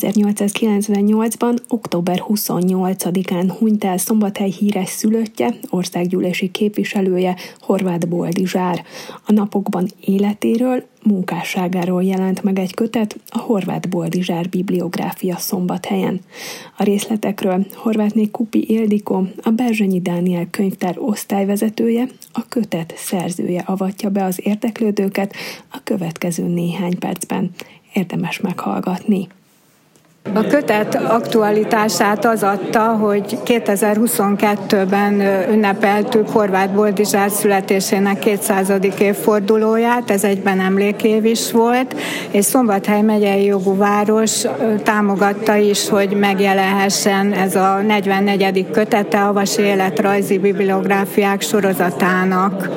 1898-ban, október 28-án hunyt el Szombathely híres szülöttje, országgyűlési képviselője Horváth Boldizsár. A napokban életéről, munkásságáról jelent meg egy kötet a Horváth Boldizsár bibliográfia Szombathelyen. A részletekről Horvátné Kupi Ildikó, a Berzsenyi Dániel könyvtár osztályvezetője, a kötet szerzője avatja be az érdeklődőket a következő néhány percben. Érdemes meghallgatni. A kötet aktualitását az adta, hogy 2022-ben ünnepeltük Horváth Boldizsár születésének 200. évfordulóját, ez egyben emlékév is volt, és Szombathely megyei jogú város támogatta is, hogy megjelenhessen ez a 44. kötete a Vasi életrajzi bibliográfiák sorozatának.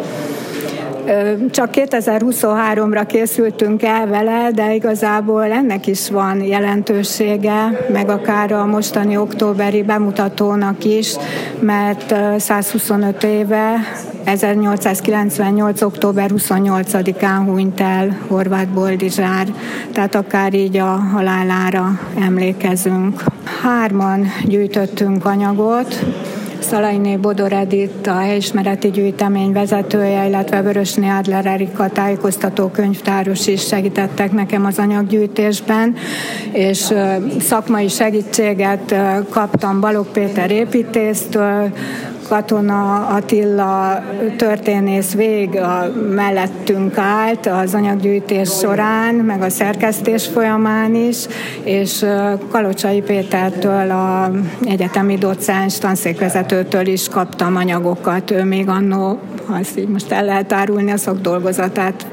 Csak 2023-ra készültünk el vele, de igazából ennek is van jelentősége, meg akár a mostani októberi bemutatónak is, mert 125 éve 1898. október 28-án hunyt el Horváth Boldizsár, tehát akár így a halálára emlékezünk. Hárman gyűjtöttünk anyagot, Szalainé Bodor Edith, a helyismereti gyűjtemény vezetője, illetve Vörösné Adler Erika tájékoztató könyvtáros is segítettek nekem az anyaggyűjtésben, és szakmai segítséget kaptam Balog Péter építésztől, Katona Attila történész vég a mellettünk állt az anyaggyűjtés során, meg a szerkesztés folyamán is, és Kalocsai Pétertől, a egyetemi docens tanszékvezetőtől is kaptam anyagokat. Ő még annó, ha ezt így most el lehet árulni, a szakdolgozatát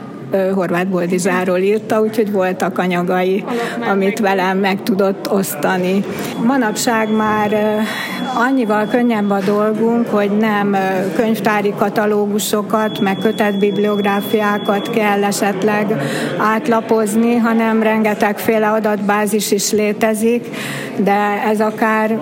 Horváth Boldizsáról írta, úgyhogy voltak anyagai, amit velem meg tudott osztani. Manapság már annyival könnyebb a dolgunk, hogy nem könyvtári katalógusokat, meg kötett bibliográfiákat kell esetleg átlapozni, hanem rengetegféle adatbázis is létezik, de ez akár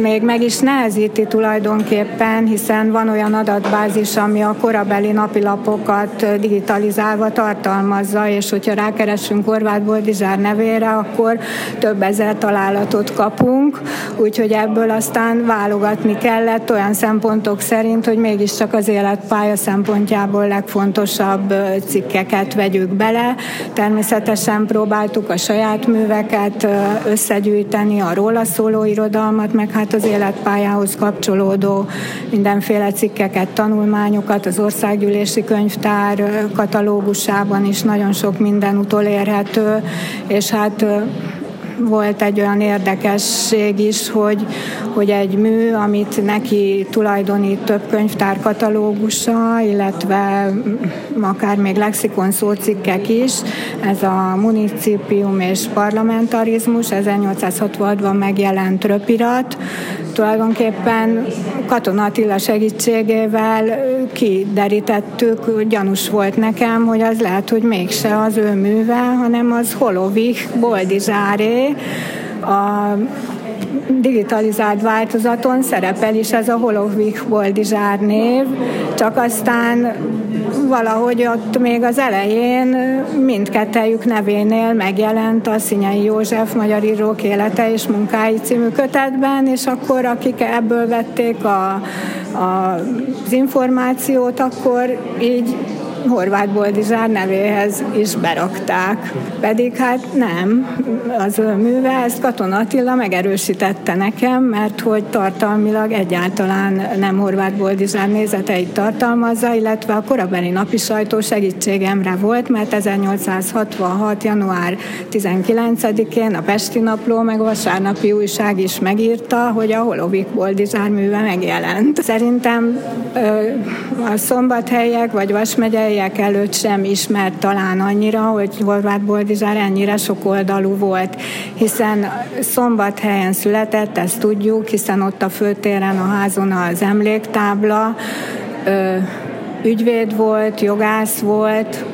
még meg is nehezíti tulajdonképpen, hiszen van olyan adatbázis, ami a korabeli napilapokat digitalizálva tartalmazza, és hogyha rákeresünk Horváth Boldizsár nevére, akkor több ezer találatot kapunk, úgyhogy ebből aztán válogatni kellett olyan szempontok szerint, hogy mégiscsak az életpálya szempontjából legfontosabb cikkeket vegyük bele. Természetesen próbáltuk a saját műveket összegyűjteni, a róla szóló irodalmat, meg hát az életpályához kapcsolódó mindenféle cikkeket, tanulmányokat, az országgyűlési könyvtár katalógusában is nagyon sok minden utolérhető, és hát volt egy olyan érdekesség is, hogy, hogy egy mű, amit neki tulajdonít több könyvtár katalógusa, illetve akár még lexikon szócikkek is, ez a municipium és parlamentarizmus, 1866-ban megjelent röpirat, tulajdonképpen Katona Attila segítségével kiderítettük, gyanús volt nekem, hogy az lehet, hogy mégse az ő műve, hanem az Holovich Boldizsáré, a digitalizált változaton szerepel is ez a Holovik Boldizsár név, csak aztán valahogy ott még az elején mindkettejük nevénél megjelent a Szinyei József Magyar Írók Élete és Munkái című kötetben, és akkor akik ebből vették a, a, az információt, akkor így Horváth Boldizsár nevéhez is berakták. Pedig hát nem, az ő műve, ezt Katon Attila megerősítette nekem, mert hogy tartalmilag egyáltalán nem Horváth Boldizsár nézeteit tartalmazza, illetve a korabeli napi sajtó segítségemre volt, mert 1866. január 19-én a Pesti Napló meg a Vasárnapi Újság is megírta, hogy a Holovik Boldizsár műve megjelent. Szerintem a szombathelyek vagy Vasmegyei megyeiek előtt sem ismert talán annyira, hogy Horváth Boldizsár ennyire sok oldalú volt, hiszen szombathelyen született, ezt tudjuk, hiszen ott a főtéren, a házon az emléktábla, ügyvéd volt, jogász volt,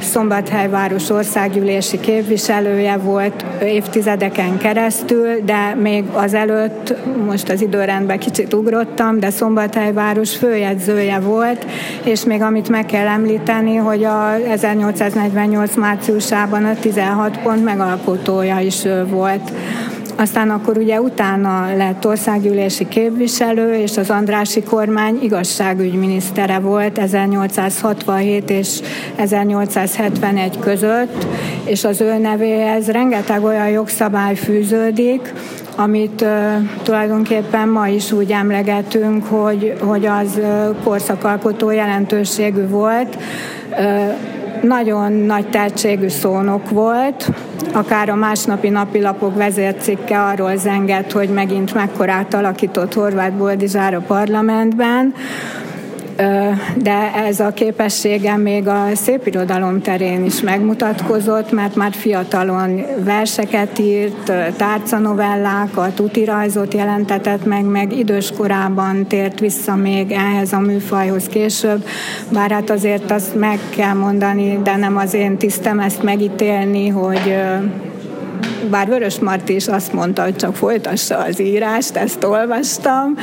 Szombathelyváros országgyűlési képviselője volt évtizedeken keresztül, de még azelőtt, most az időrendben kicsit ugrottam, de Szombathelyváros főjegyzője volt, és még amit meg kell említeni, hogy a 1848 márciusában a 16 pont megalkotója is volt. Aztán akkor ugye utána lett országgyűlési képviselő, és az Andrási kormány igazságügyminisztere volt 1867 és 1871 között, és az ő nevéhez rengeteg olyan jogszabály fűződik, amit uh, tulajdonképpen ma is úgy emlegetünk, hogy, hogy az uh, korszakalkotó jelentőségű volt. Uh, nagyon nagy tehetségű szónok volt, akár a másnapi napilapok vezércikke arról zengett, hogy megint mekkorát alakított Horváth Boldizsár a parlamentben, de ez a képessége még a szépirodalom terén is megmutatkozott, mert már fiatalon verseket írt, tárcanovellákat, utirajzot jelentetett meg, meg idős korában tért vissza még ehhez a műfajhoz később, bár hát azért azt meg kell mondani, de nem az én tisztem ezt megítélni, hogy bár Vörös Marti is azt mondta, hogy csak folytassa az írást, ezt olvastam,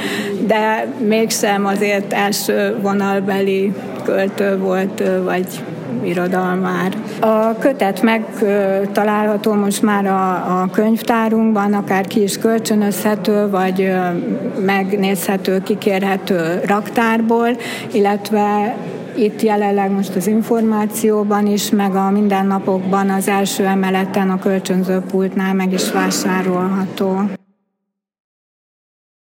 de mégsem azért első vonalbeli költő volt, vagy irodalmár. A kötet megtalálható most már a, a könyvtárunkban, akár ki is kölcsönözhető, vagy megnézhető, kikérhető raktárból, illetve itt jelenleg most az információban is, meg a mindennapokban az első emeleten a kölcsönzőpultnál meg is vásárolható.